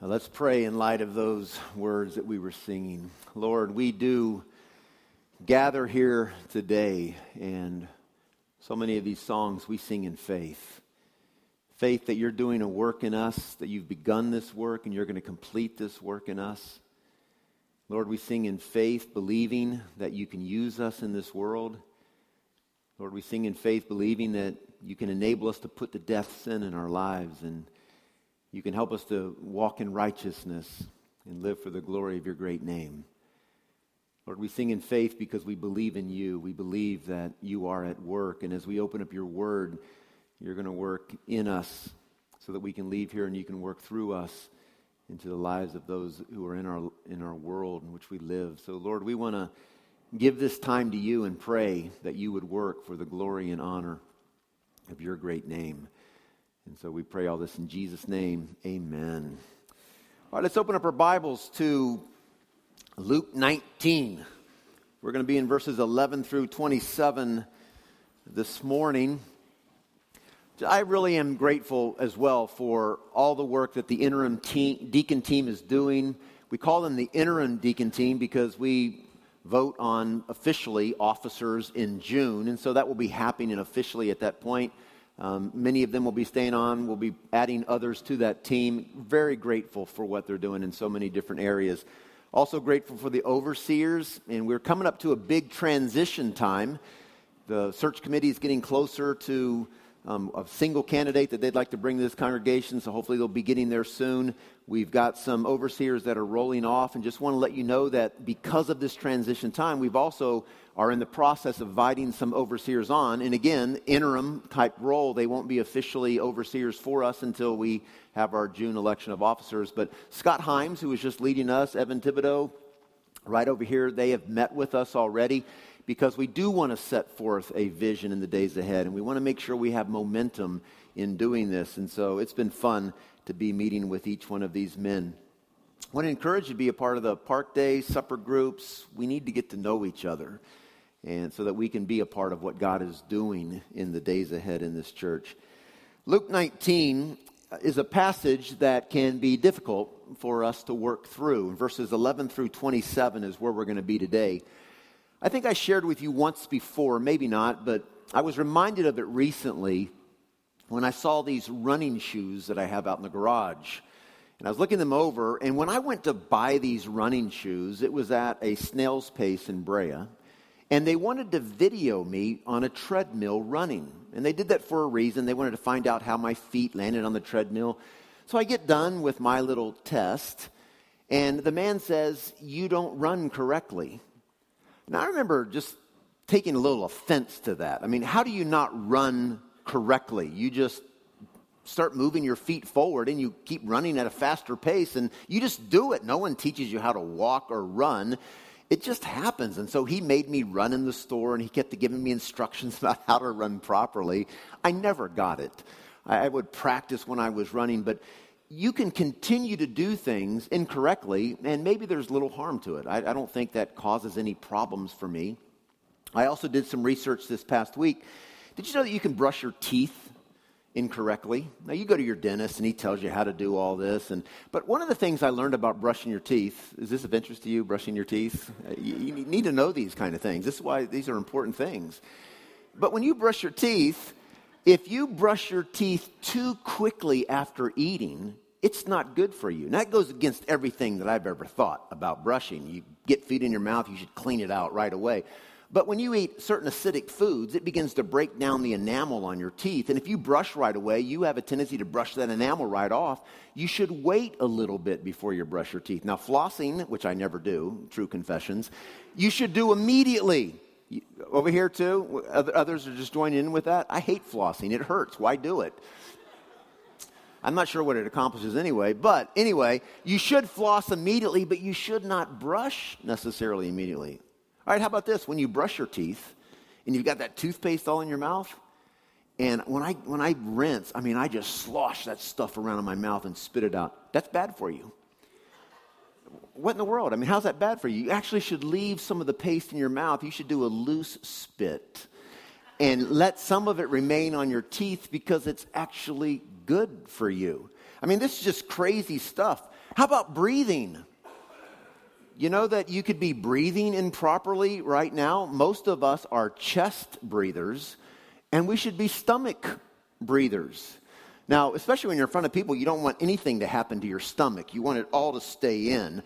Uh, let's pray in light of those words that we were singing. Lord, we do gather here today, and so many of these songs we sing in faith. Faith that you're doing a work in us, that you've begun this work, and you're going to complete this work in us. Lord, we sing in faith, believing that you can use us in this world. Lord, we sing in faith, believing that you can enable us to put to death sin in our lives and you can help us to walk in righteousness and live for the glory of your great name. Lord, we sing in faith because we believe in you. We believe that you are at work. And as we open up your word, you're going to work in us so that we can leave here and you can work through us into the lives of those who are in our, in our world in which we live. So, Lord, we want to give this time to you and pray that you would work for the glory and honor of your great name. And so we pray all this in Jesus' name. Amen. All right, let's open up our Bibles to Luke 19. We're going to be in verses 11 through 27 this morning. I really am grateful as well for all the work that the interim team, deacon team is doing. We call them the interim deacon team because we vote on officially officers in June, and so that will be happening officially at that point. Um, many of them will be staying on. We'll be adding others to that team. Very grateful for what they're doing in so many different areas. Also grateful for the overseers, and we're coming up to a big transition time. The search committee is getting closer to um, a single candidate that they'd like to bring to this congregation, so hopefully they'll be getting there soon. We've got some overseers that are rolling off, and just want to let you know that because of this transition time, we've also are in the process of inviting some overseers on. And again, interim type role. They won't be officially overseers for us until we have our June election of officers. But Scott Himes, who was just leading us, Evan Thibodeau, right over here, they have met with us already because we do want to set forth a vision in the days ahead. And we want to make sure we have momentum in doing this. And so it's been fun to be meeting with each one of these men. I want to encourage you to be a part of the park day, supper groups. We need to get to know each other and so that we can be a part of what God is doing in the days ahead in this church. Luke 19 is a passage that can be difficult for us to work through. Verses 11 through 27 is where we're going to be today. I think I shared with you once before, maybe not, but I was reminded of it recently when I saw these running shoes that I have out in the garage. And I was looking them over, and when I went to buy these running shoes, it was at a snail's pace in Brea and they wanted to video me on a treadmill running. And they did that for a reason. They wanted to find out how my feet landed on the treadmill. So I get done with my little test, and the man says, You don't run correctly. Now I remember just taking a little offense to that. I mean, how do you not run correctly? You just start moving your feet forward and you keep running at a faster pace and you just do it. No one teaches you how to walk or run it just happens. And so he made me run in the store and he kept giving me instructions about how to run properly. I never got it. I would practice when I was running, but you can continue to do things incorrectly, and maybe there's little harm to it. I, I, don't think that causes any problems for me. I also did some research this past week. Did you know that you can brush your teeth incorrectly. Now you go to your dentist and he tells you how to do all this and but one of the things I learned about brushing your teeth, is this of interest to you brushing your teeth? Uh, you, you need to know these kind of things. This is why these are important things. But when you brush your teeth, if you brush your teeth too quickly after eating, it's not good for you. And that goes against everything that I've ever thought about brushing. You get food in your mouth, you should clean it out right away. But when you eat certain acidic foods, it begins to break down the enamel on your teeth. And if you brush right away, you have a tendency to brush that enamel right off. You should wait a little bit before you brush your teeth. Now, flossing, which I never do, true confessions, you should do immediately. Over here, too, others are just joining in with that. I hate flossing, it hurts. Why do it? I'm not sure what it accomplishes anyway, but anyway, you should floss immediately, but you should not brush necessarily immediately. All right, how about this? When you brush your teeth and you've got that toothpaste all in your mouth, and when I, when I rinse, I mean, I just slosh that stuff around in my mouth and spit it out. That's bad for you. What in the world? I mean, how's that bad for you? You actually should leave some of the paste in your mouth. You should do a loose spit and let some of it remain on your teeth because it's actually good for you. I mean, this is just crazy stuff. How about breathing? You know that you could be breathing improperly right now? Most of us are chest breathers, and we should be stomach breathers. Now, especially when you're in front of people, you don't want anything to happen to your stomach. You want it all to stay in.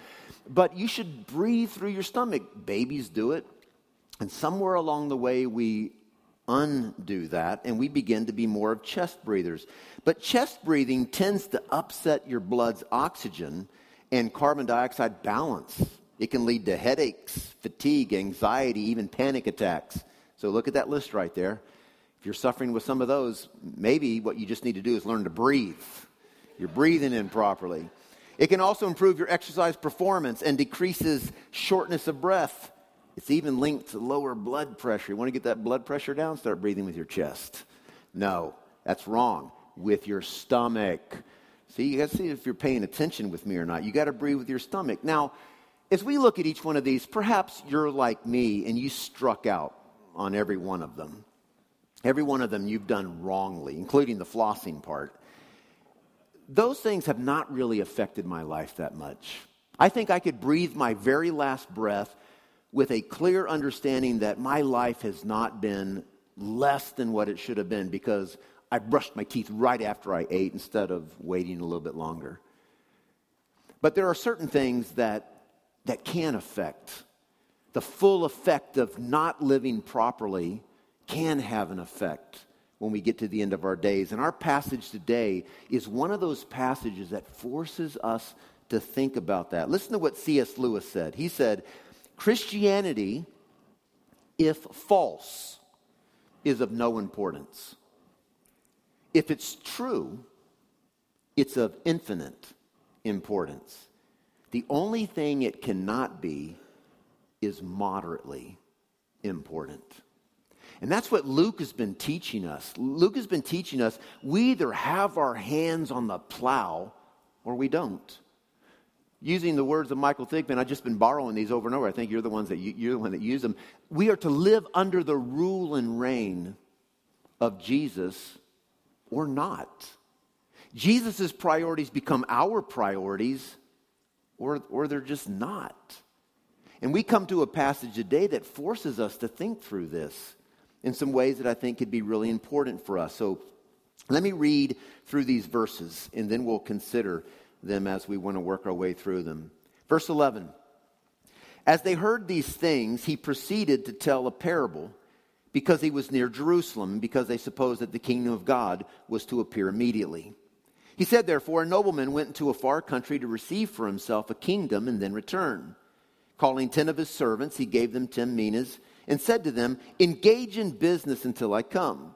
But you should breathe through your stomach. Babies do it. And somewhere along the way, we undo that and we begin to be more of chest breathers. But chest breathing tends to upset your blood's oxygen and carbon dioxide balance. It can lead to headaches, fatigue, anxiety, even panic attacks. So look at that list right there. If you're suffering with some of those, maybe what you just need to do is learn to breathe. You're breathing in properly. It can also improve your exercise performance and decreases shortness of breath. It's even linked to lower blood pressure. You want to get that blood pressure down? Start breathing with your chest. No, that's wrong. With your stomach. See, you got to see if you're paying attention with me or not. You got to breathe with your stomach. Now, as we look at each one of these, perhaps you're like me and you struck out on every one of them. Every one of them you've done wrongly, including the flossing part. Those things have not really affected my life that much. I think I could breathe my very last breath with a clear understanding that my life has not been less than what it should have been because I brushed my teeth right after I ate instead of waiting a little bit longer. But there are certain things that, that can affect. The full effect of not living properly can have an effect when we get to the end of our days. And our passage today is one of those passages that forces us to think about that. Listen to what C.S. Lewis said. He said, Christianity, if false, is of no importance. If it's true, it's of infinite importance. The only thing it cannot be is moderately important. And that's what Luke has been teaching us. Luke has been teaching us we either have our hands on the plow or we don't using the words of Michael Thigpen, I've just been borrowing these over and over. I think you're the ones that you, you're the one that use them. We are to live under the rule and reign of Jesus or not. Jesus' priorities become our priorities or, or they're just not. And we come to a passage today that forces us to think through this in some ways that I think could be really important for us. So let me read through these verses and then we'll consider them as we want to work our way through them. Verse 11 As they heard these things, he proceeded to tell a parable because he was near Jerusalem, and because they supposed that the kingdom of God was to appear immediately. He said, therefore, a nobleman went into a far country to receive for himself a kingdom and then return. Calling ten of his servants, he gave them ten minas and said to them, Engage in business until I come.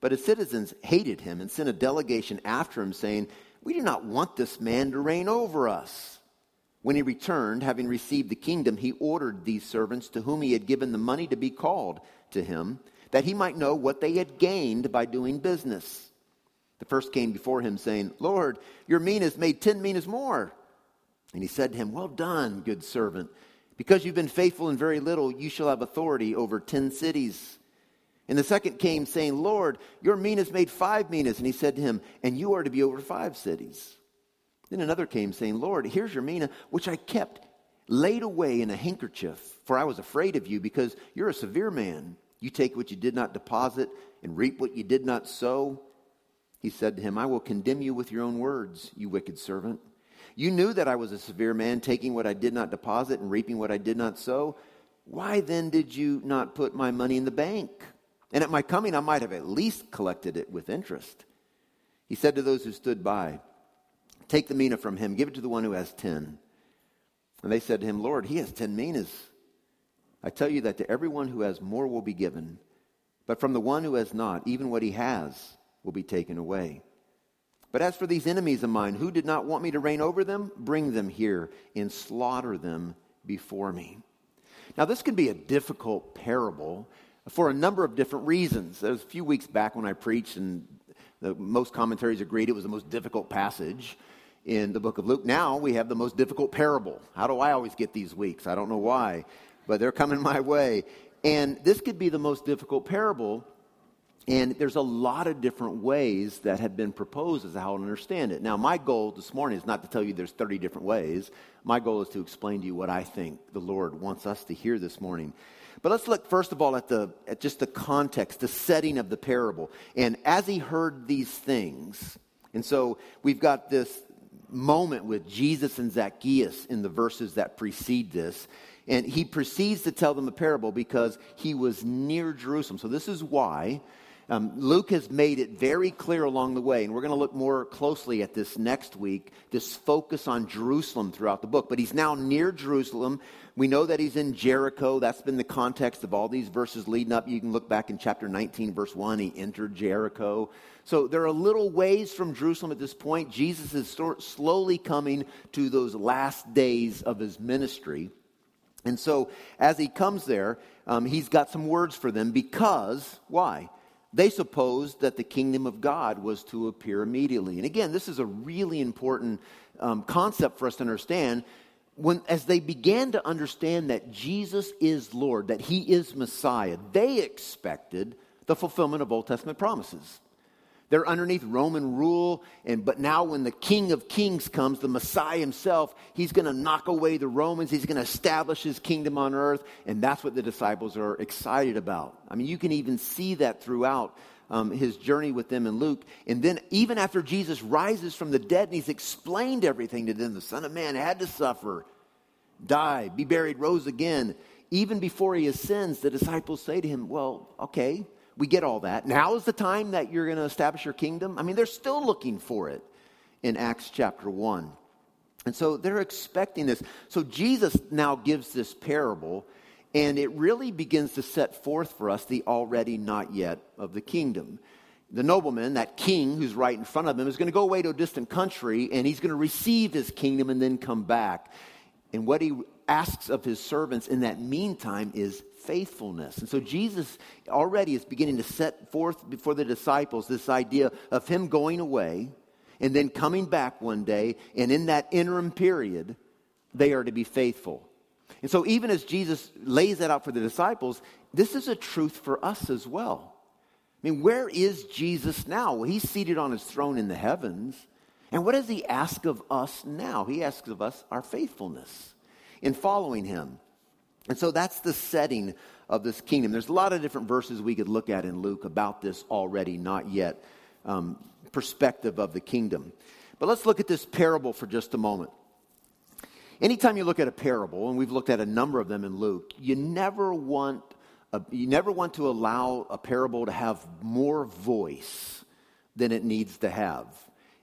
But his citizens hated him and sent a delegation after him, saying, we do not want this man to reign over us. When he returned, having received the kingdom, he ordered these servants to whom he had given the money to be called to him, that he might know what they had gained by doing business. The first came before him, saying, Lord, your minas made ten minas more. And he said to him, Well done, good servant. Because you've been faithful in very little, you shall have authority over ten cities. And the second came saying, Lord, your minas made five minas. And he said to him, And you are to be over five cities. Then another came saying, Lord, here's your mina, which I kept laid away in a handkerchief, for I was afraid of you, because you're a severe man. You take what you did not deposit and reap what you did not sow. He said to him, I will condemn you with your own words, you wicked servant. You knew that I was a severe man, taking what I did not deposit and reaping what I did not sow. Why then did you not put my money in the bank? And at my coming, I might have at least collected it with interest. He said to those who stood by, Take the mina from him, give it to the one who has ten. And they said to him, Lord, he has ten minas. I tell you that to everyone who has more will be given, but from the one who has not, even what he has will be taken away. But as for these enemies of mine, who did not want me to reign over them, bring them here and slaughter them before me. Now, this can be a difficult parable for a number of different reasons. There was a few weeks back when I preached, and the, most commentaries agreed it was the most difficult passage in the book of Luke. Now we have the most difficult parable. How do I always get these weeks? I don't know why, but they're coming my way. And this could be the most difficult parable And there's a lot of different ways that have been proposed as how to understand it. Now, my goal this morning is not to tell you there's 30 different ways. My goal is to explain to you what I think the Lord wants us to hear this morning. But let's look first of all at, the, at just the context, the setting of the parable. And as he heard these things, and so we've got this moment with Jesus and Zacchaeus in the verses that precede this. And he proceeds to tell them a parable because he was near Jerusalem. So this is why um, Luke has made it very clear along the way, and we're going to look more closely at this next week, this focus on Jerusalem throughout the book. But he's now near Jerusalem. We know that he's in Jericho. That's been the context of all these verses leading up. You can look back in chapter 19, verse 1. He entered Jericho. So there are little ways from Jerusalem at this point. Jesus is slowly coming to those last days of his ministry. And so as he comes there, um, he's got some words for them because, why? They supposed that the kingdom of God was to appear immediately. And again, this is a really important um, concept for us to understand. When, as they began to understand that Jesus is Lord, that He is Messiah, they expected the fulfillment of Old Testament promises. They're underneath Roman rule, and but now when the King of Kings comes, the Messiah himself, he's going to knock away the Romans. He's going to establish his kingdom on earth, and that's what the disciples are excited about. I mean, you can even see that throughout um, his journey with them in Luke. And then, even after Jesus rises from the dead and he's explained everything to them, the Son of Man had to suffer, die, be buried, rose again. Even before he ascends, the disciples say to him, Well, okay, we get all that. Now is the time that you're going to establish your kingdom. I mean, they're still looking for it in Acts chapter 1. And so they're expecting this. So Jesus now gives this parable, and it really begins to set forth for us the already not yet of the kingdom. The nobleman, that king who's right in front of him, is going to go away to a distant country, and he's going to receive his kingdom and then come back. And what he asks of his servants in that meantime is faithfulness. And so Jesus already is beginning to set forth before the disciples this idea of him going away and then coming back one day. And in that interim period, they are to be faithful. And so, even as Jesus lays that out for the disciples, this is a truth for us as well. I mean, where is Jesus now? Well, he's seated on his throne in the heavens. And what does he ask of us now? He asks of us our faithfulness in following him. And so that's the setting of this kingdom. There's a lot of different verses we could look at in Luke about this already, not yet um, perspective of the kingdom. But let's look at this parable for just a moment. Anytime you look at a parable, and we've looked at a number of them in Luke, you never want a, you never want to allow a parable to have more voice than it needs to have.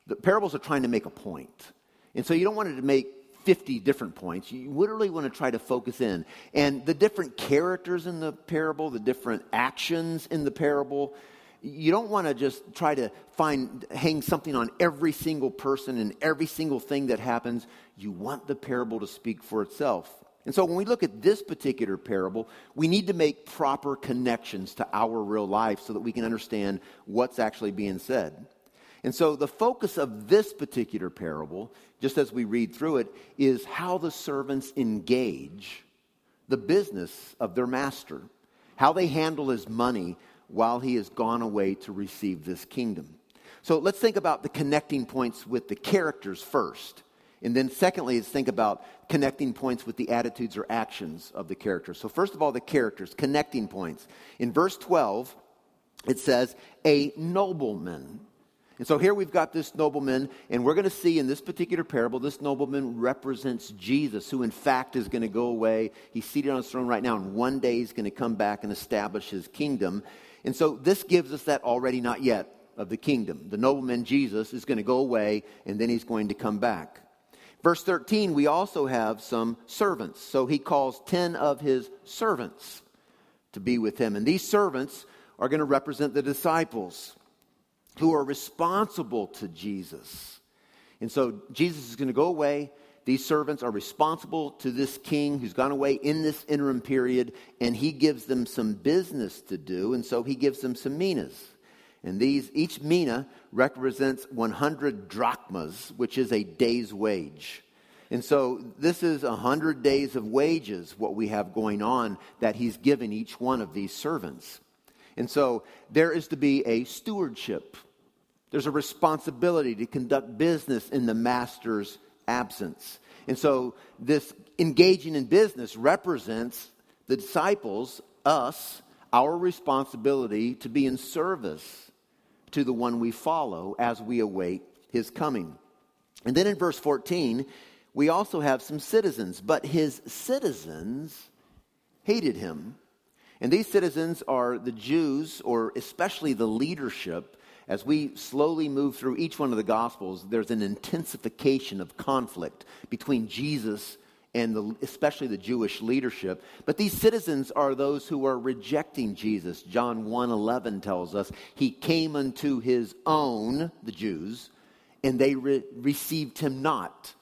The parables are trying to make a point. And so you don't want it to make 50 different points. You literally want to try to focus in. And the different characters in the parable, the different actions in the parable, you don't want to just try to find hang something on every single person and every single thing that happens. You want the parable to speak for itself. And so when we look at this particular parable, we need to make proper connections to our real life so that we can understand what's actually being said. And so the focus of this particular parable, just as we read through it, is how the servants engage the business of their master, how they handle his money while he has gone away to receive this kingdom. So let's think about the connecting points with the characters first. And then, secondly, let's think about connecting points with the attitudes or actions of the characters. So, first of all, the characters, connecting points. In verse 12, it says, A nobleman and so here we've got this nobleman, and we're going to see in this particular parable, this nobleman represents Jesus, who in fact is going to go away. He's seated on his throne right now, and one day he's going to come back and establish his kingdom. And so this gives us that already not yet of the kingdom. The nobleman, Jesus, is going to go away, and then he's going to come back. Verse 13, we also have some servants. So he calls 10 of his servants to be with him. And these servants are going to represent the disciples who are responsible to Jesus. And so Jesus is going to go away. These servants are responsible to this king who's gone away in this interim period, and he gives them some business to do, and so he gives them some minas. And these, each mina represents 100 drachmas, which is a day's wage. And so this is 100 days of wages, what we have going on, that he's given each one of these servants. And so there is to be a stewardship. There's a responsibility to conduct business in the master's absence. And so this engaging in business represents the disciples, us, our responsibility to be in service to the one we follow as we await his coming. And then in verse 14, we also have some citizens, but his citizens hated him. And these citizens are the Jews, or especially the leadership. As we slowly move through each one of the Gospels, there's an intensification of conflict between Jesus and the, especially the Jewish leadership. But these citizens are those who are rejecting Jesus. John 1:11 tells us he came unto his own, the Jews, and they re- received him not.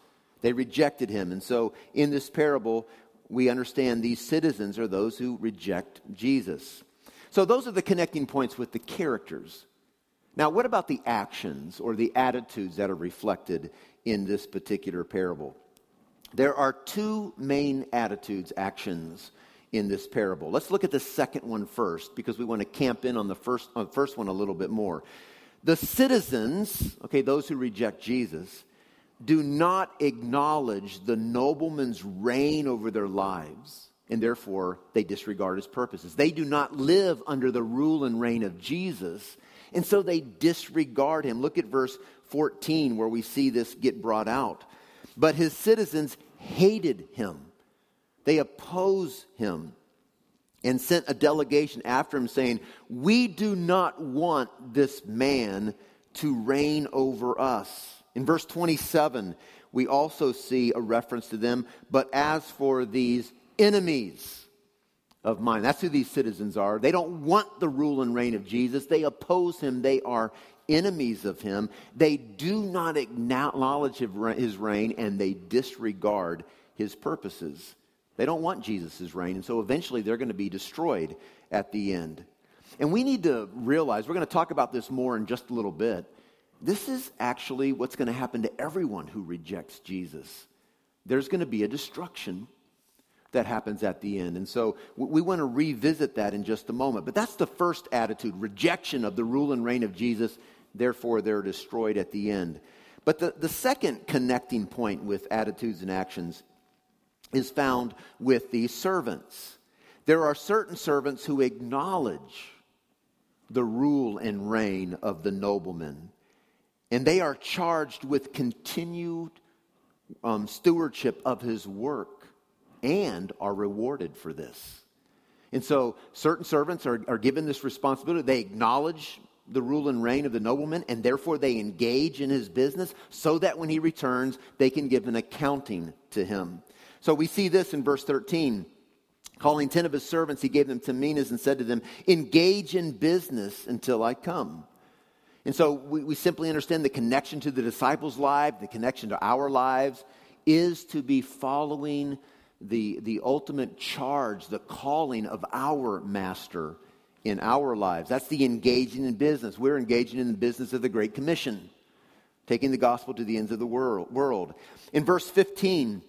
They rejected him. And so in this parable, we understand these citizens are those who reject Jesus. So those are the connecting points with the characters. Now, what about the actions or the attitudes that are reflected in this particular parable? There are two main attitudes, actions in this parable. Let's look at the second one first because we want to camp in on the first, on the first one a little bit more. The citizens, okay, those who reject Jesus, do not acknowledge the nobleman's reign over their lives, and therefore they disregard his purposes. They do not live under the rule and reign of Jesus, and so they disregard him. Look at verse 14 where we see this get brought out. But his citizens hated him, they oppose him. And sent a delegation after him saying, We do not want this man to reign over us. In verse 27, we also see a reference to them. But as for these enemies of mine, that's who these citizens are. They don't want the rule and reign of Jesus, they oppose him, they are enemies of him. They do not acknowledge his reign and they disregard his purposes. They don't want Jesus' reign, and so eventually they're going to be destroyed at the end. And we need to realize, we're going to talk about this more in just a little bit this is actually what's going to happen to everyone who rejects Jesus. There's going to be a destruction that happens at the end. And so we want to revisit that in just a moment. But that's the first attitude rejection of the rule and reign of Jesus. Therefore, they're destroyed at the end. But the, the second connecting point with attitudes and actions is found with the servants. There are certain servants who acknowledge the rule and reign of the nobleman and they are charged with continued um, stewardship of his work and are rewarded for this. And so certain servants are, are given this responsibility. They acknowledge the rule and reign of the nobleman, and therefore they engage in his business so that when he returns, they can give an accounting to him. So we see this in verse 13. Calling ten of his servants, he gave them ten minas and said to them, Engage in business until I come. And so we, we simply understand the connection to the disciples' life, the connection to our lives, is to be following the, the ultimate charge, the calling of our master in our lives. That's the engaging in business. We're engaging in the business of the Great Commission, taking the gospel to the ends of the world. In verse 15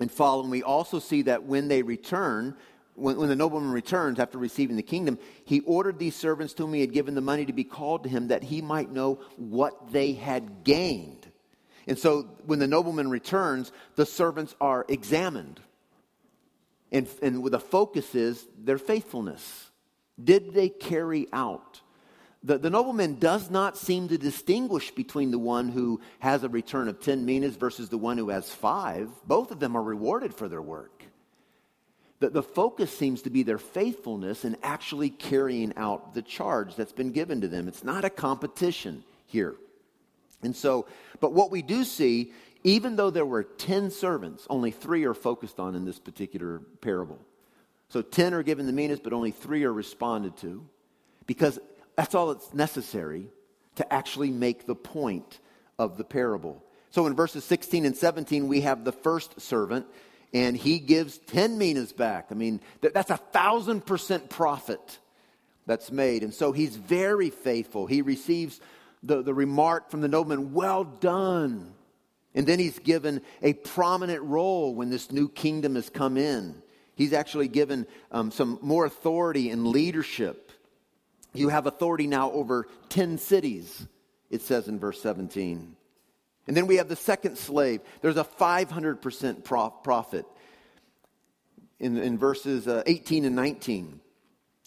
and following, we also see that when they return, when, when, the nobleman returns after receiving the kingdom, he ordered these servants to whom he had given the money to be called to him that he might know what they had gained. And so when the nobleman returns, the servants are examined. And, and the focus is their faithfulness. Did they carry out? The, the nobleman does not seem to distinguish between the one who has a return of 10 minas versus the one who has five. Both of them are rewarded for their work. The, the focus seems to be their faithfulness in actually carrying out the charge that's been given to them. It's not a competition here. And so, but what we do see, even though there were 10 servants, only three are focused on in this particular parable. So 10 are given the minas, but only three are responded to because that's all that's necessary to actually make the point of the parable. So in verses 16 and 17, we have the first servant and he gives 10 minas back. I mean, that's a thousand percent profit that's made. And so he's very faithful. He receives the, the remark from the nobleman, well done. And then he's given a prominent role when this new kingdom has come in. He's actually given um, some more authority and leadership. You have authority now over 10 cities, it says in verse 17. And then we have the second slave. There's a 500% profit in, in verses uh, 18 and 19.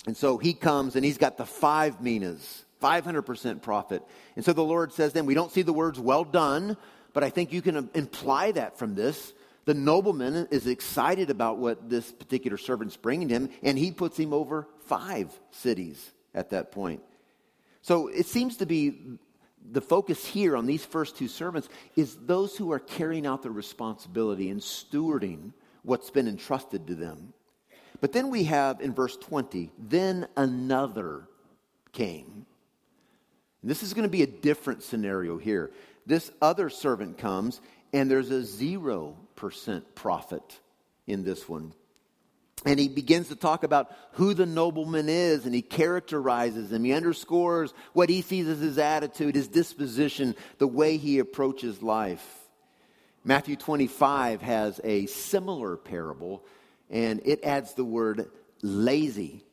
And so he comes and he's got the five minas, 500% profit. And so the Lord says then, we don't see the words well done, but I think you can um, imply that from this. The nobleman is excited about what this particular servant's bringing him, and he puts him over five cities at that point. So it seems to be the focus here on these first two servants is those who are carrying out their responsibility and stewarding what's been entrusted to them. But then we have in verse 20, then another came. And this is going to be a different scenario here. This other servant comes, and there's a 0% profit in this one. And he begins to talk about who the nobleman is, and he characterizes him. He underscores what he sees as his attitude, his disposition, the way he approaches life. Matthew 25 has a similar parable, and it adds the word lazy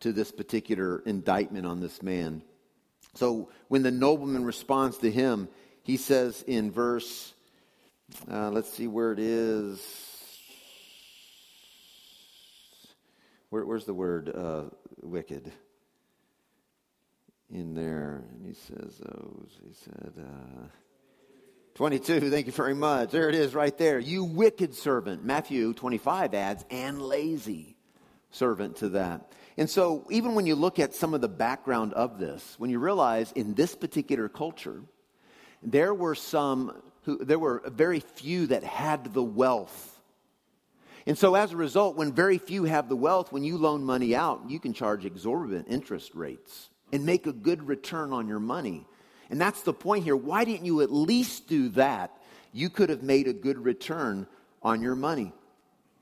to this particular indictment on this man. So when the nobleman responds to him, he says in verse, uh, let's see where it is Where, where's the word uh, wicked? In there. And he says, oh, he said, uh, 22, thank you very much. There it is right there. You wicked servant. Matthew 25 adds, and lazy servant to that. And so, even when you look at some of the background of this, when you realize in this particular culture, there were some who, there were very few that had the wealth and so, as a result, when very few have the wealth, when you loan money out, you can charge exorbitant interest rates and make a good return on your money. And that's the point here. Why didn't you at least do that? You could have made a good return on your money.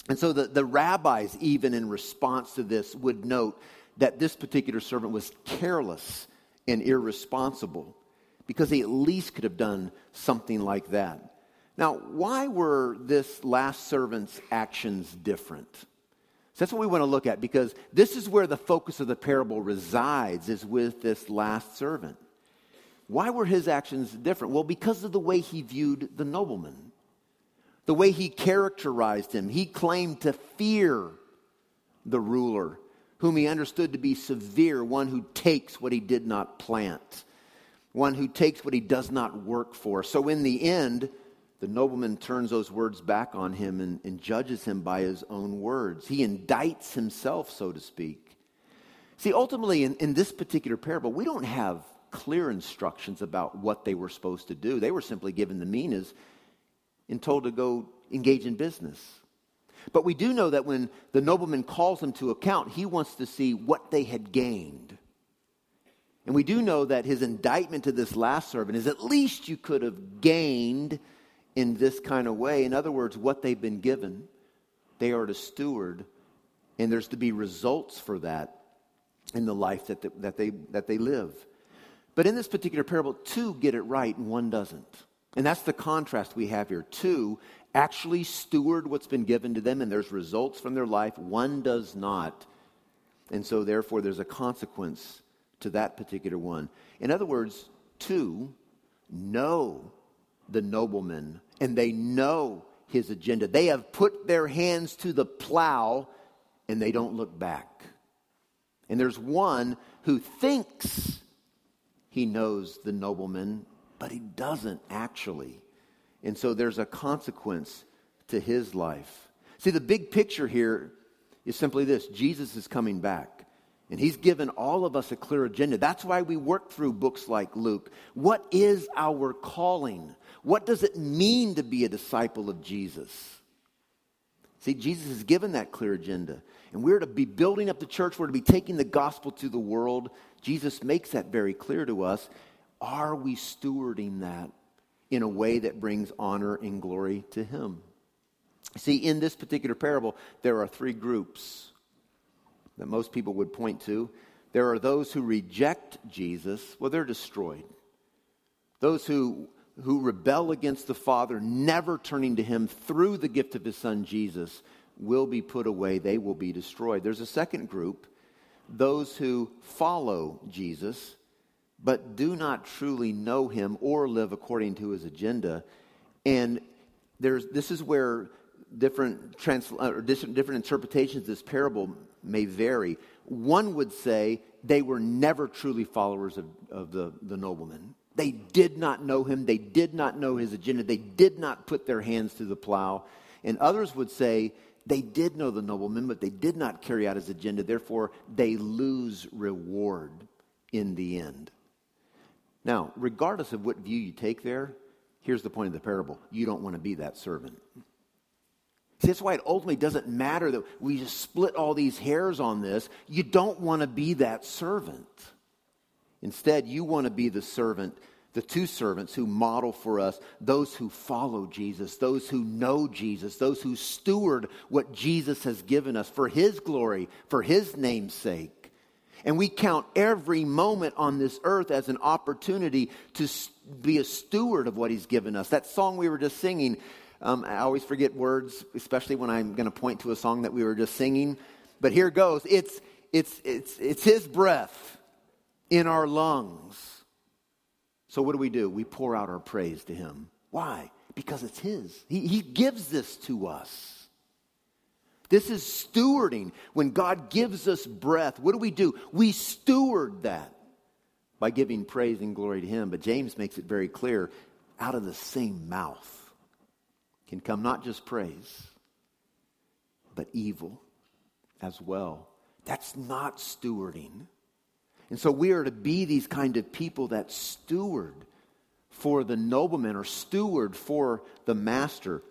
And so, the, the rabbis, even in response to this, would note that this particular servant was careless and irresponsible because he at least could have done something like that. Now, why were this last servant's actions different? So that's what we want to look at because this is where the focus of the parable resides, is with this last servant. Why were his actions different? Well, because of the way he viewed the nobleman, the way he characterized him. He claimed to fear the ruler, whom he understood to be severe, one who takes what he did not plant, one who takes what he does not work for. So, in the end, the nobleman turns those words back on him and, and, judges him by his own words. He indicts himself, so to speak. See, ultimately, in, in this particular parable, we don't have clear instructions about what they were supposed to do. They were simply given the minas and told to go engage in business. But we do know that when the nobleman calls them to account, he wants to see what they had gained. And we do know that his indictment to this last servant is at least you could have gained in this kind of way. In other words, what they've been given, they are to steward, and there's to be results for that in the life that, the, that, they, that they live. But in this particular parable, two get it right and one doesn't. And that's the contrast we have here. Two actually steward what's been given to them, and there's results from their life. One does not. And so, therefore, there's a consequence to that particular one. In other words, two know the nobleman and they know his agenda. They have put their hands to the plow and they don't look back. And there's one who thinks he knows the nobleman, but he doesn't actually. And so there's a consequence to his life. See, the big picture here is simply this Jesus is coming back. And he's given all of us a clear agenda. That's why we work through books like Luke. What is our calling? What does it mean to be a disciple of Jesus? See, Jesus has given that clear agenda. And we're to be building up the church, we're to be taking the gospel to the world. Jesus makes that very clear to us. Are we stewarding that in a way that brings honor and glory to Him? See, in this particular parable, there are three groups that most people would point to. There are those who reject Jesus, well, they're destroyed. Those who who rebel against the Father, never turning to Him through the gift of His Son Jesus, will be put away. They will be destroyed. There's a second group those who follow Jesus but do not truly know him or live according to his agenda. And there's, this is where different, trans, or uh, different, different interpretations of this parable may vary. One would say they were never truly followers of, of the, the nobleman. They did not know him. They did not know his agenda. They did not put their hands to the plow. And others would say they did know the nobleman, but they did not carry out his agenda. Therefore, they lose reward in the end. Now, regardless of what view you take there, here's the point of the parable you don't want to be that servant. See, that's why it ultimately doesn't matter that we just split all these hairs on this. You don't want to be that servant. Instead, you want to be the servant, the two servants who model for us those who follow Jesus, those who know Jesus, those who steward what Jesus has given us for his glory, for his name's sake. And we count every moment on this earth as an opportunity to be a steward of what he's given us. That song we were just singing, um, I always forget words, especially when I'm going to point to a song that we were just singing. But here goes. It's, it's, it's, it's his breath in our lungs. So, what do we do? We pour out our praise to Him. Why? Because it's His. He, he gives this to us. This is stewarding. When God gives us breath, what do we do? We steward that by giving praise and glory to Him. But James makes it very clear out of the same mouth can come not just praise, but evil as well. That's not stewarding. And so we are to be these kind of people that steward for the nobleman or steward for the master.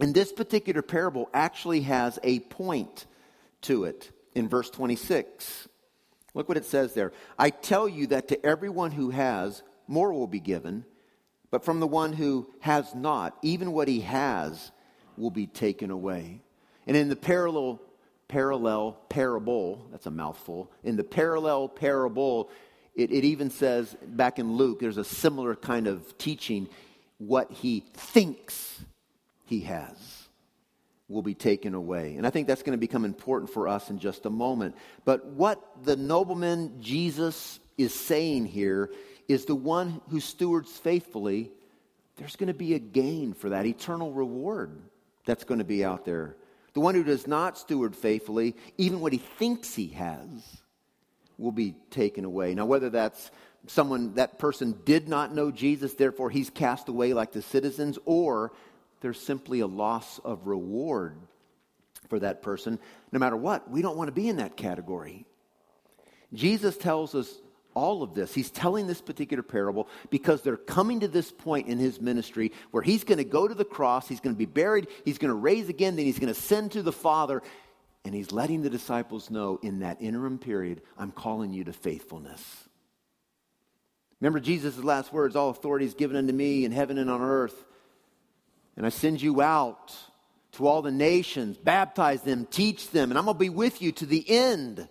And this particular parable actually has a point to it in verse 26. Look what it says there. I tell you that to everyone who has, more will be given, but from the one who has not, even what he has will be taken away. And in the parallel parallel parable, that's a mouthful. In the parallel parable, it, it even says back in Luke, there's a similar kind of teaching. What he thinks he has will be taken away. And I think that's going to become important for us in just a moment. But what the nobleman Jesus is saying here is the one who stewards faithfully, there's going to be a gain for that eternal reward that's going to be out there the one who does not steward faithfully, even what he thinks he has, will be taken away. Now, whether that's someone, that person did not know Jesus, therefore he's cast away like the citizens, or there's simply a loss of reward for that person, no matter what, we don't want to be in that category. Jesus tells us all of this. He's telling this particular parable because they're coming to this point in his ministry where he's going to go to the cross, he's going to be buried, he's going to raise again, then he's going to send to the Father. And he's letting the disciples know in that interim period, I'm calling you to faithfulness. Remember Jesus' last words All authority is given unto me in heaven and on earth. And I send you out to all the nations, baptize them, teach them, and I'm going to be with you to the end.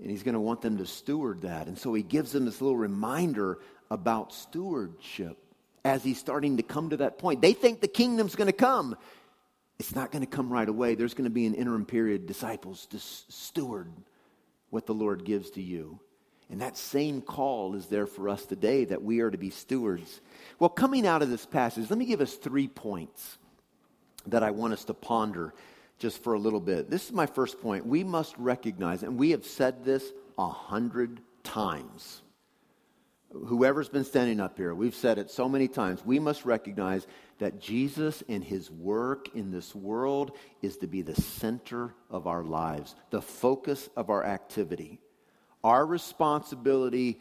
And he's going to want them to steward that. And so he gives them this little reminder about stewardship as he's starting to come to that point. They think the kingdom's going to come. It's not going to come right away. There's going to be an interim period, disciples, to steward what the Lord gives to you. And that same call is there for us today that we are to be stewards. Well, coming out of this passage, let me give us three points that I want us to ponder just for a little bit. This is my first point. We must recognize, and we have said this a hundred times. Whoever's been standing up here, we've said it so many times. We must recognize that Jesus and his work in this world is to be the center of our lives, the focus of our activity. Our responsibility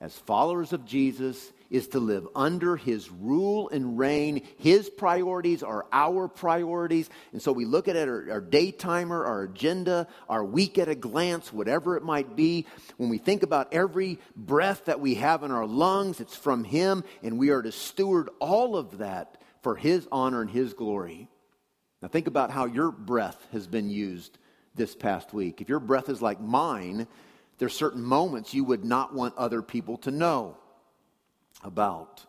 as followers of Jesus is to live under his rule and reign. His priorities are our priorities. And so we look at it, our, our day timer, our agenda, our week at a glance, whatever it might be. When we think about every breath that we have in our lungs, it's from him, and we are to steward all of that for his honor and his glory. Now think about how your breath has been used this past week. If your breath is like mine, there's certain moments you would not want other people to know about.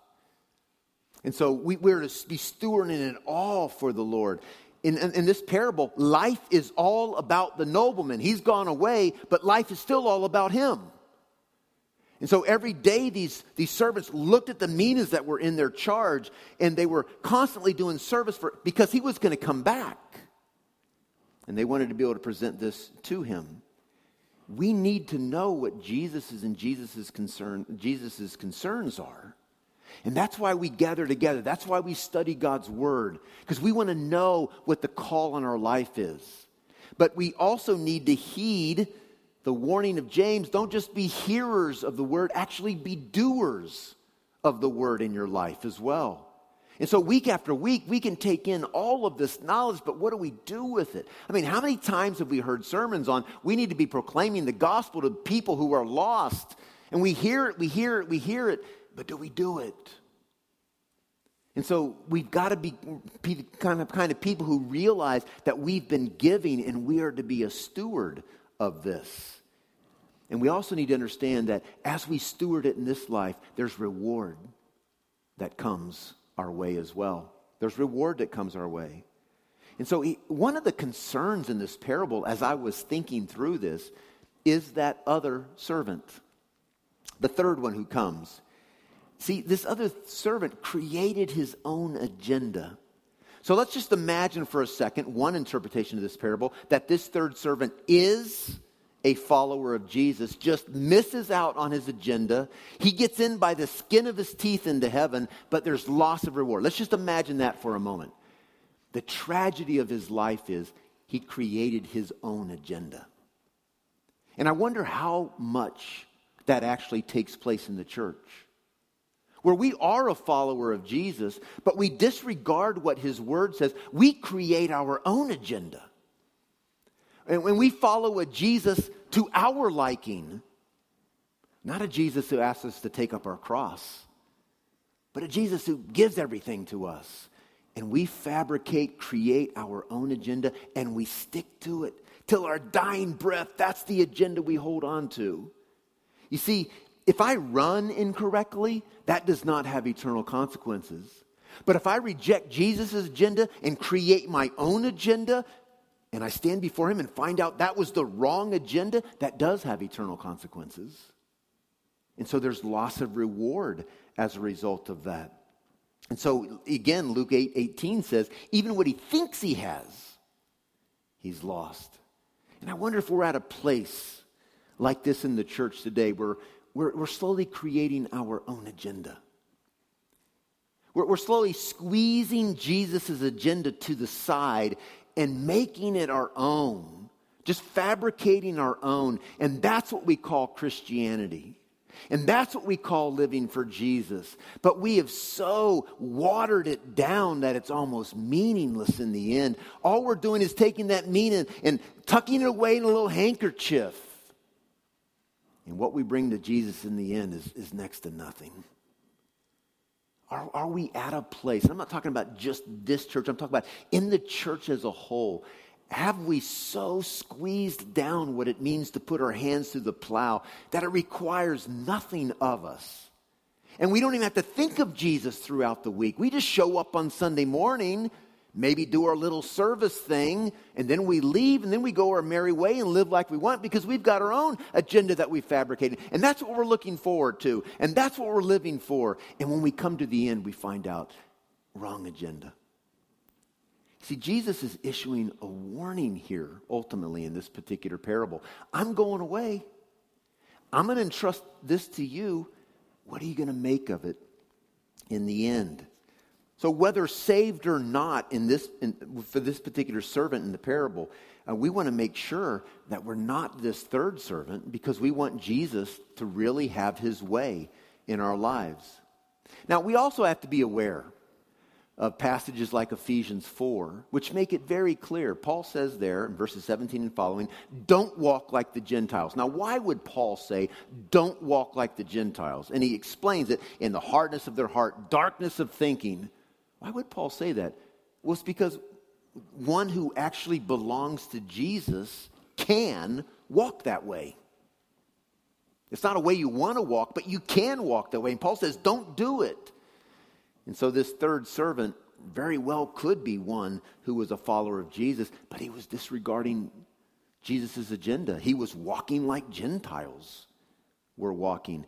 And so we, we're to be stewarding it all for the Lord. in, in, in, this parable, life is all about the nobleman. He's gone away, but life is still all about him. And so every day, these, these servants looked at the minas that were in their charge, and they were constantly doing service for because he was going to come back. And they wanted to be able to present this to him. We need to know what Jesus's and Jesus's concern, Jesus's concerns are. And that's why we gather together. That's why we study God's word, because we want to know what the call on our life is. But we also need to heed the warning of James don't just be hearers of the word, actually be doers of the word in your life as well. And so, week after week, we can take in all of this knowledge, but what do we do with it? I mean, how many times have we heard sermons on we need to be proclaiming the gospel to people who are lost? And we hear it, we hear it, we hear it, but do we do it? And so we've got to be kind of, kind of people who realize that we've been giving and we are to be a steward of this. And we also need to understand that as we steward it in this life, there's reward that comes our way as well. There's reward that comes our way. And so, one of the concerns in this parable, as I was thinking through this, is that other servant, the third one who comes. See, this other servant created his own agenda. So let's just imagine for a second one interpretation of this parable that this third servant is a follower of Jesus, just misses out on his agenda. He gets in by the skin of his teeth into heaven, but there's loss of reward. Let's just imagine that for a moment. The tragedy of his life is he created his own agenda. And I wonder how much that actually takes place in the church where we are a follower of Jesus, but we disregard what his word says, we create our own agenda. And when we follow a Jesus to our liking, not a Jesus who asks us to take up our cross, but a Jesus who gives everything to us. And we fabricate, create our own agenda, and we stick to it till our dying breath. That's the agenda we hold on to. You see, if I run incorrectly, that does not have eternal consequences. But if I reject Jesus' agenda and create my own agenda, and I stand before him and find out that was the wrong agenda, that does have eternal consequences. And so there's loss of reward as a result of that. And so again, Luke 8 18 says, even what he thinks he has, he's lost. And I wonder if we're at a place like this in the church today where we're, we're slowly creating our own agenda. We're, we're slowly squeezing Jesus' agenda to the side and making it our own, just fabricating our own. And that's what we call Christianity. And that's what we call living for Jesus. But we have so watered it down that it's almost meaningless in the end. All we're doing is taking that meaning and tucking it away in a little handkerchief and what we bring to Jesus in the end is, is next to nothing. Are, are we at a place? I'm not talking about just this church, I'm talking about in the church as a whole. Have we so squeezed down what it means to put our hands through the plow that it requires nothing of us? And we don't even have to think of Jesus throughout the week. We just show up on Sunday morning maybe do our little service thing, and then we leave, and then we go our merry way and live like we want because we've got our own agenda that we've fabricated. And that's what we're looking forward to, and that's what we're living for. And when we come to the end, we find out wrong agenda. See, Jesus is issuing a warning here, ultimately, in this particular parable. I'm going away. I'm going to entrust this to you. What are you going to make of it in the end? So, whether saved or not in this, in, for this particular servant in the parable, uh, we want to make sure that we're not this third servant because we want Jesus to really have his way in our lives. Now, we also have to be aware of passages like Ephesians 4, which make it very clear. Paul says there in verses 17 and following, don't walk like the Gentiles. Now, why would Paul say, don't walk like the Gentiles? And he explains it in the hardness of their heart, darkness of thinking why would Paul say that? Well, it's because one who actually belongs to Jesus can walk that way. It's not a way you want to walk, but you can walk that way. And Paul says, don't do it. And so this third servant very well could be one who was a follower of Jesus, but he was disregarding Jesus' agenda. He was walking like Gentiles were walking.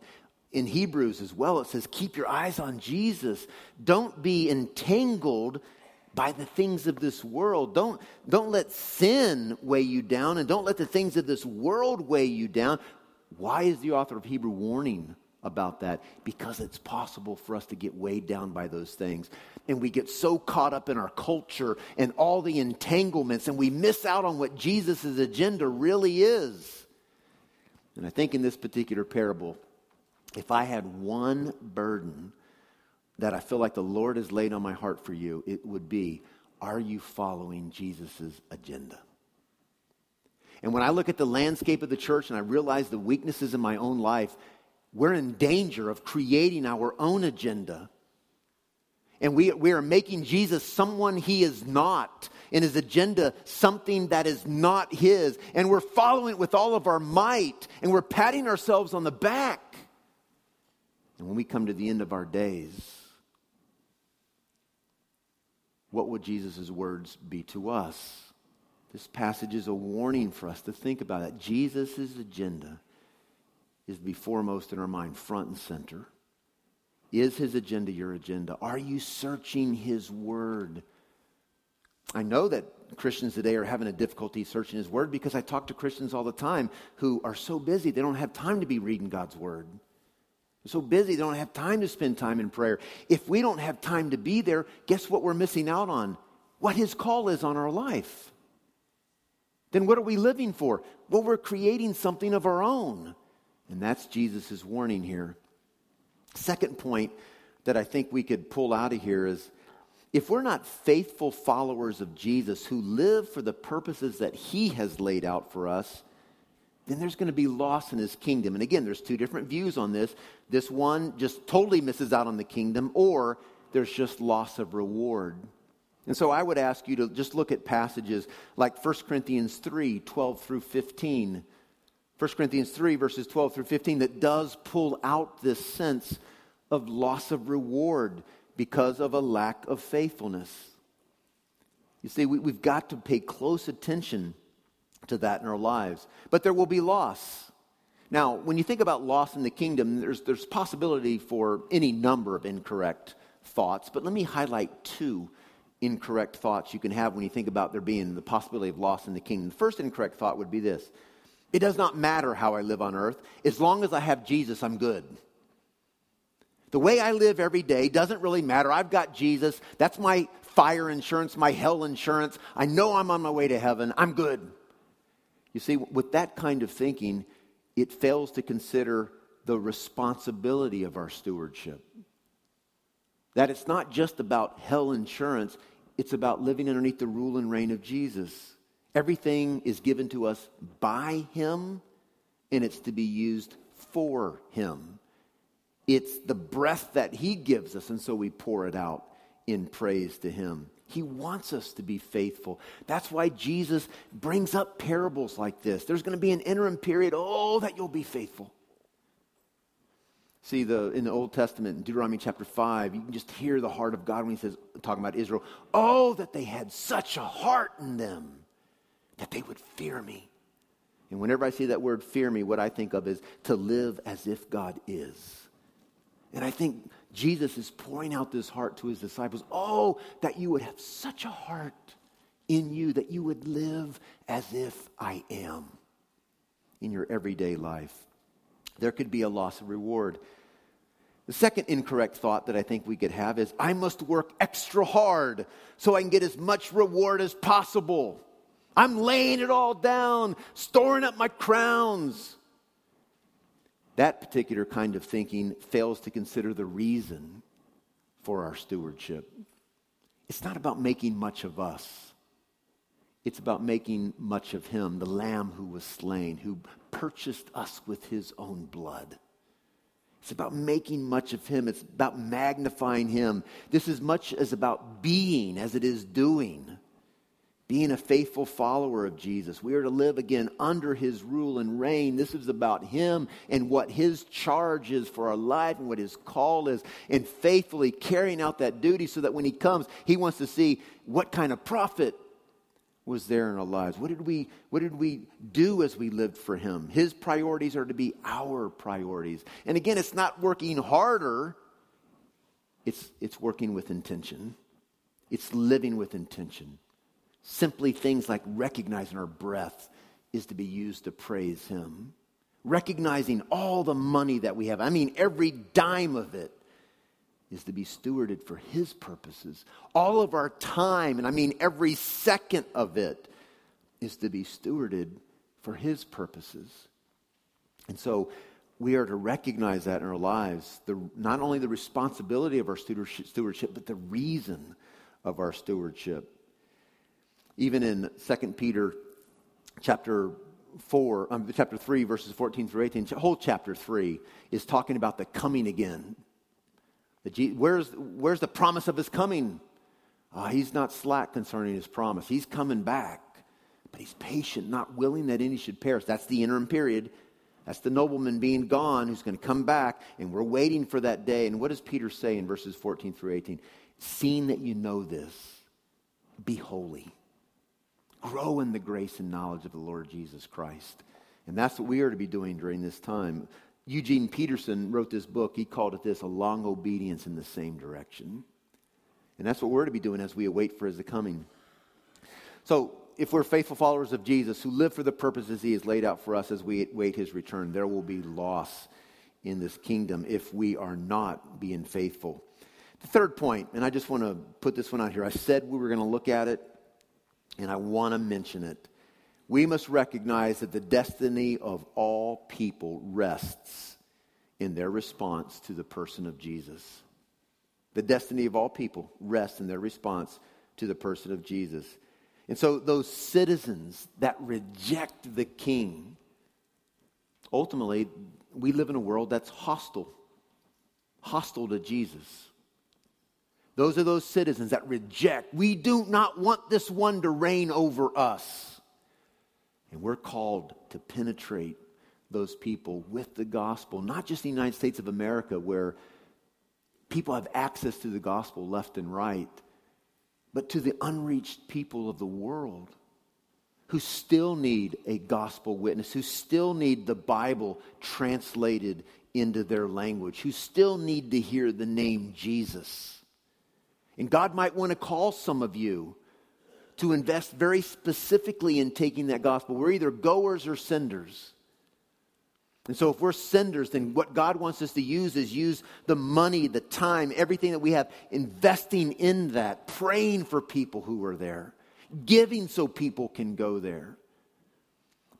In Hebrews as well, it says, Keep your eyes on Jesus. Don't be entangled by the things of this world. Don't, don't let sin weigh you down, and don't let the things of this world weigh you down. Why is the author of Hebrew warning about that? Because it's possible for us to get weighed down by those things. And we get so caught up in our culture and all the entanglements, and we miss out on what Jesus' agenda really is. And I think in this particular parable, if I had one burden that I feel like the Lord has laid on my heart for you, it would be Are you following Jesus' agenda? And when I look at the landscape of the church and I realize the weaknesses in my own life, we're in danger of creating our own agenda. And we, we are making Jesus someone he is not, and his agenda something that is not his. And we're following it with all of our might, and we're patting ourselves on the back. And when we come to the end of our days, what would Jesus' words be to us? This passage is a warning for us to think about that. Jesus' agenda is to be foremost in our mind, front and center. Is his agenda your agenda? Are you searching his word? I know that Christians today are having a difficulty searching his word because I talk to Christians all the time who are so busy they don't have time to be reading God's word. So busy they don't have time to spend time in prayer. If we don't have time to be there, guess what we're missing out on? What his call is on our life then what are we living for? Well, we're creating something of our own. And that's Jesus' warning here. Second point that I think we could pull out of here is if we're not faithful followers of Jesus who live for the purposes that he has laid out for us, then there's going to be loss in his kingdom. And again, there's two different views on this. This one just totally misses out on the kingdom, or there's just loss of reward. And so I would ask you to just look at passages like 1 Corinthians 3 12 through 15. 1 Corinthians 3, verses 12 through 15, that does pull out this sense of loss of reward because of a lack of faithfulness. You see, we, have got to pay close attention to that in our lives. But there will be loss. Now, when you think about loss in the kingdom, there's, there's possibility for any number of incorrect thoughts, but let me highlight two incorrect thoughts you can have when you think about there being the possibility of loss in the kingdom. The first incorrect thought would be this It does not matter how I live on earth. As long as I have Jesus, I'm good. The way I live every day doesn't really matter. I've got Jesus. That's my fire insurance, my hell insurance. I know I'm on my way to heaven. I'm good. You see, with that kind of thinking, it fails to consider the responsibility of our stewardship. That it's not just about hell insurance, it's about living underneath the rule and reign of Jesus. Everything is given to us by Him, and it's to be used for Him. It's the breath that He gives us, and so we pour it out in praise to Him. He wants us to be faithful. That's why Jesus brings up parables like this. There's going to be an interim period. Oh, that you'll be faithful. See, the, in the Old Testament, in Deuteronomy chapter 5, you can just hear the heart of God when he says, talking about Israel, oh, that they had such a heart in them that they would fear me. And whenever I see that word fear me, what I think of is to live as if God is. And I think Jesus is pouring out this heart to his disciples. Oh, that you would have such a heart in you that you would live as if I am in your everyday life. There could be a loss of reward. The second incorrect thought that I think we could have is I must work extra hard so I can get as much reward as possible. I'm laying it all down, storing up my crowns. That particular kind of thinking fails to consider the reason for our stewardship. It's not about making much of us. It's about making much of him, the lamb who was slain, who purchased us with his own blood. It's about making much of him. It's about magnifying him. This is much as about being as it is doing. Being a faithful follower of Jesus. We are to live again under his rule and reign. This is about him and what his charge is for our life and what his call is, and faithfully carrying out that duty so that when he comes, he wants to see what kind of profit was there in our lives. What did we, what did we do as we lived for him? His priorities are to be our priorities. And again, it's not working harder, it's, it's working with intention, it's living with intention. Simply things like recognizing our breath is to be used to praise Him. Recognizing all the money that we have, I mean, every dime of it is to be stewarded for His purposes. All of our time, and I mean every second of it, is to be stewarded for His purposes. And so we are to recognize that in our lives, the, not only the responsibility of our stewardship, but the reason of our stewardship. Even in 2 Peter chapter 4, um, chapter 3, verses 14 through 18, whole chapter 3 is talking about the coming again. The, where's, where's the promise of his coming? Uh, he's not slack concerning his promise. He's coming back, but he's patient, not willing that any should perish. That's the interim period. That's the nobleman being gone who's going to come back, and we're waiting for that day. And what does Peter say in verses 14 through 18? Seeing that you know this, be holy grow in the grace and knowledge of the Lord Jesus Christ. And that's what we are to be doing during this time. Eugene Peterson wrote this book. He called it this a long obedience in the same direction. And that's what we're to be doing as we await for his coming. So, if we're faithful followers of Jesus who live for the purposes he has laid out for us as we wait his return, there will be loss in this kingdom if we are not being faithful. The third point, and I just want to put this one out here. I said we were going to look at it and I want to mention it. We must recognize that the destiny of all people rests in their response to the person of Jesus. The destiny of all people rests in their response to the person of Jesus. And so, those citizens that reject the king, ultimately, we live in a world that's hostile, hostile to Jesus. Those are those citizens that reject. We do not want this one to reign over us. And we're called to penetrate those people with the gospel, not just the United States of America, where people have access to the gospel left and right, but to the unreached people of the world who still need a gospel witness, who still need the Bible translated into their language, who still need to hear the name Jesus. And God might want to call some of you to invest very specifically in taking that gospel. We're either goers or senders. And so, if we're senders, then what God wants us to use is use the money, the time, everything that we have, investing in that, praying for people who are there, giving so people can go there.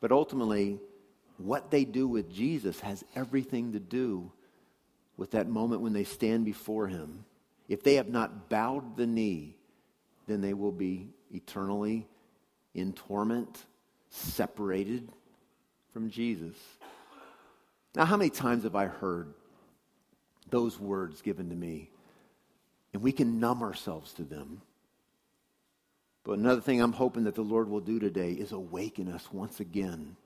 But ultimately, what they do with Jesus has everything to do with that moment when they stand before Him if they have not bowed the knee, then they will be eternally in torment, separated from Jesus. Now, how many times have I heard those words given to me? And we can numb ourselves to them. But another thing I'm hoping that the Lord will do today is awaken us once again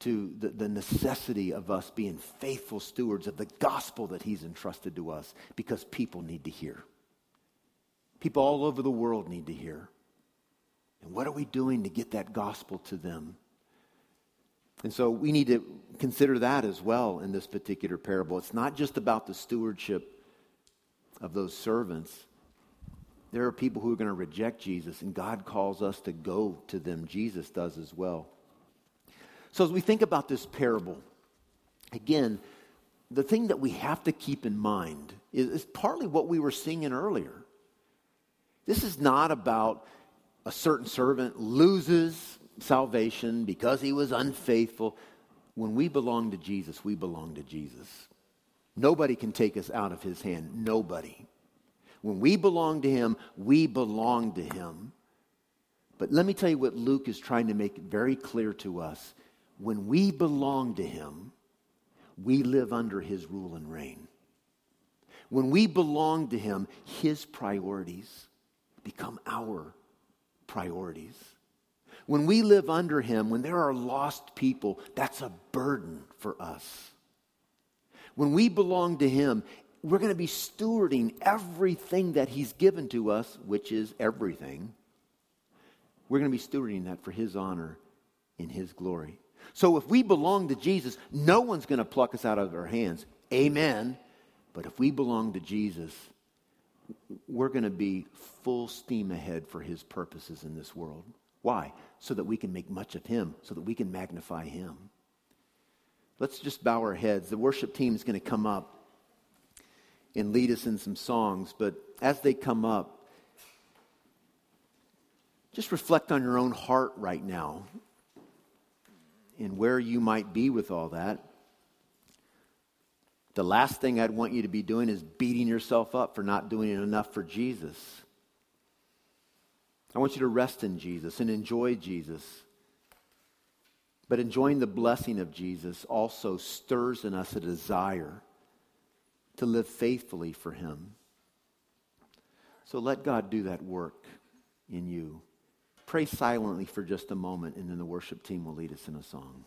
to the, the necessity of us being faithful stewards of the gospel that He's entrusted to us because people need to hear. People all over the world need to hear. And what are we doing to get that gospel to them? And so we need to consider that as well in this particular parable. It's not just about the stewardship of those servants. There are people who are going to reject Jesus, and God calls us to go to them. Jesus does as well. So, as we think about this parable, again, the thing that we have to keep in mind is, is partly what we were singing earlier. This is not about a certain servant loses salvation because he was unfaithful. When we belong to Jesus, we belong to Jesus. Nobody can take us out of his hand. Nobody. When we belong to him, we belong to him. But let me tell you what Luke is trying to make very clear to us when we belong to Him, we live under His rule and reign. When we belong to Him, His priorities become our priorities. When we live under Him, when there are lost people, that's a burden for us. When we belong to Him, we're going to be stewarding everything that He's given to us, which is everything. We're going to be stewarding that for His honor in His glory. So if we belong to Jesus, no one's going to pluck us out of our hands. Amen. But if we belong to Jesus, we're going to be full steam ahead for his purposes in this world. Why? So that we can make much of him, so that we can magnify him. Let's just bow our heads. The worship team is going to come up and lead us in some songs, but as they come up, just reflect on your own heart right now and where you might be with all that. The last thing I'd want you to be doing is beating yourself up for not doing enough for Jesus. I want you to rest in Jesus and enjoy Jesus. But enjoying the blessing of Jesus also stirs in us a desire to live faithfully for Him. So let God do that work in you. Pray silently for just a moment, and then the worship team will lead us in a song.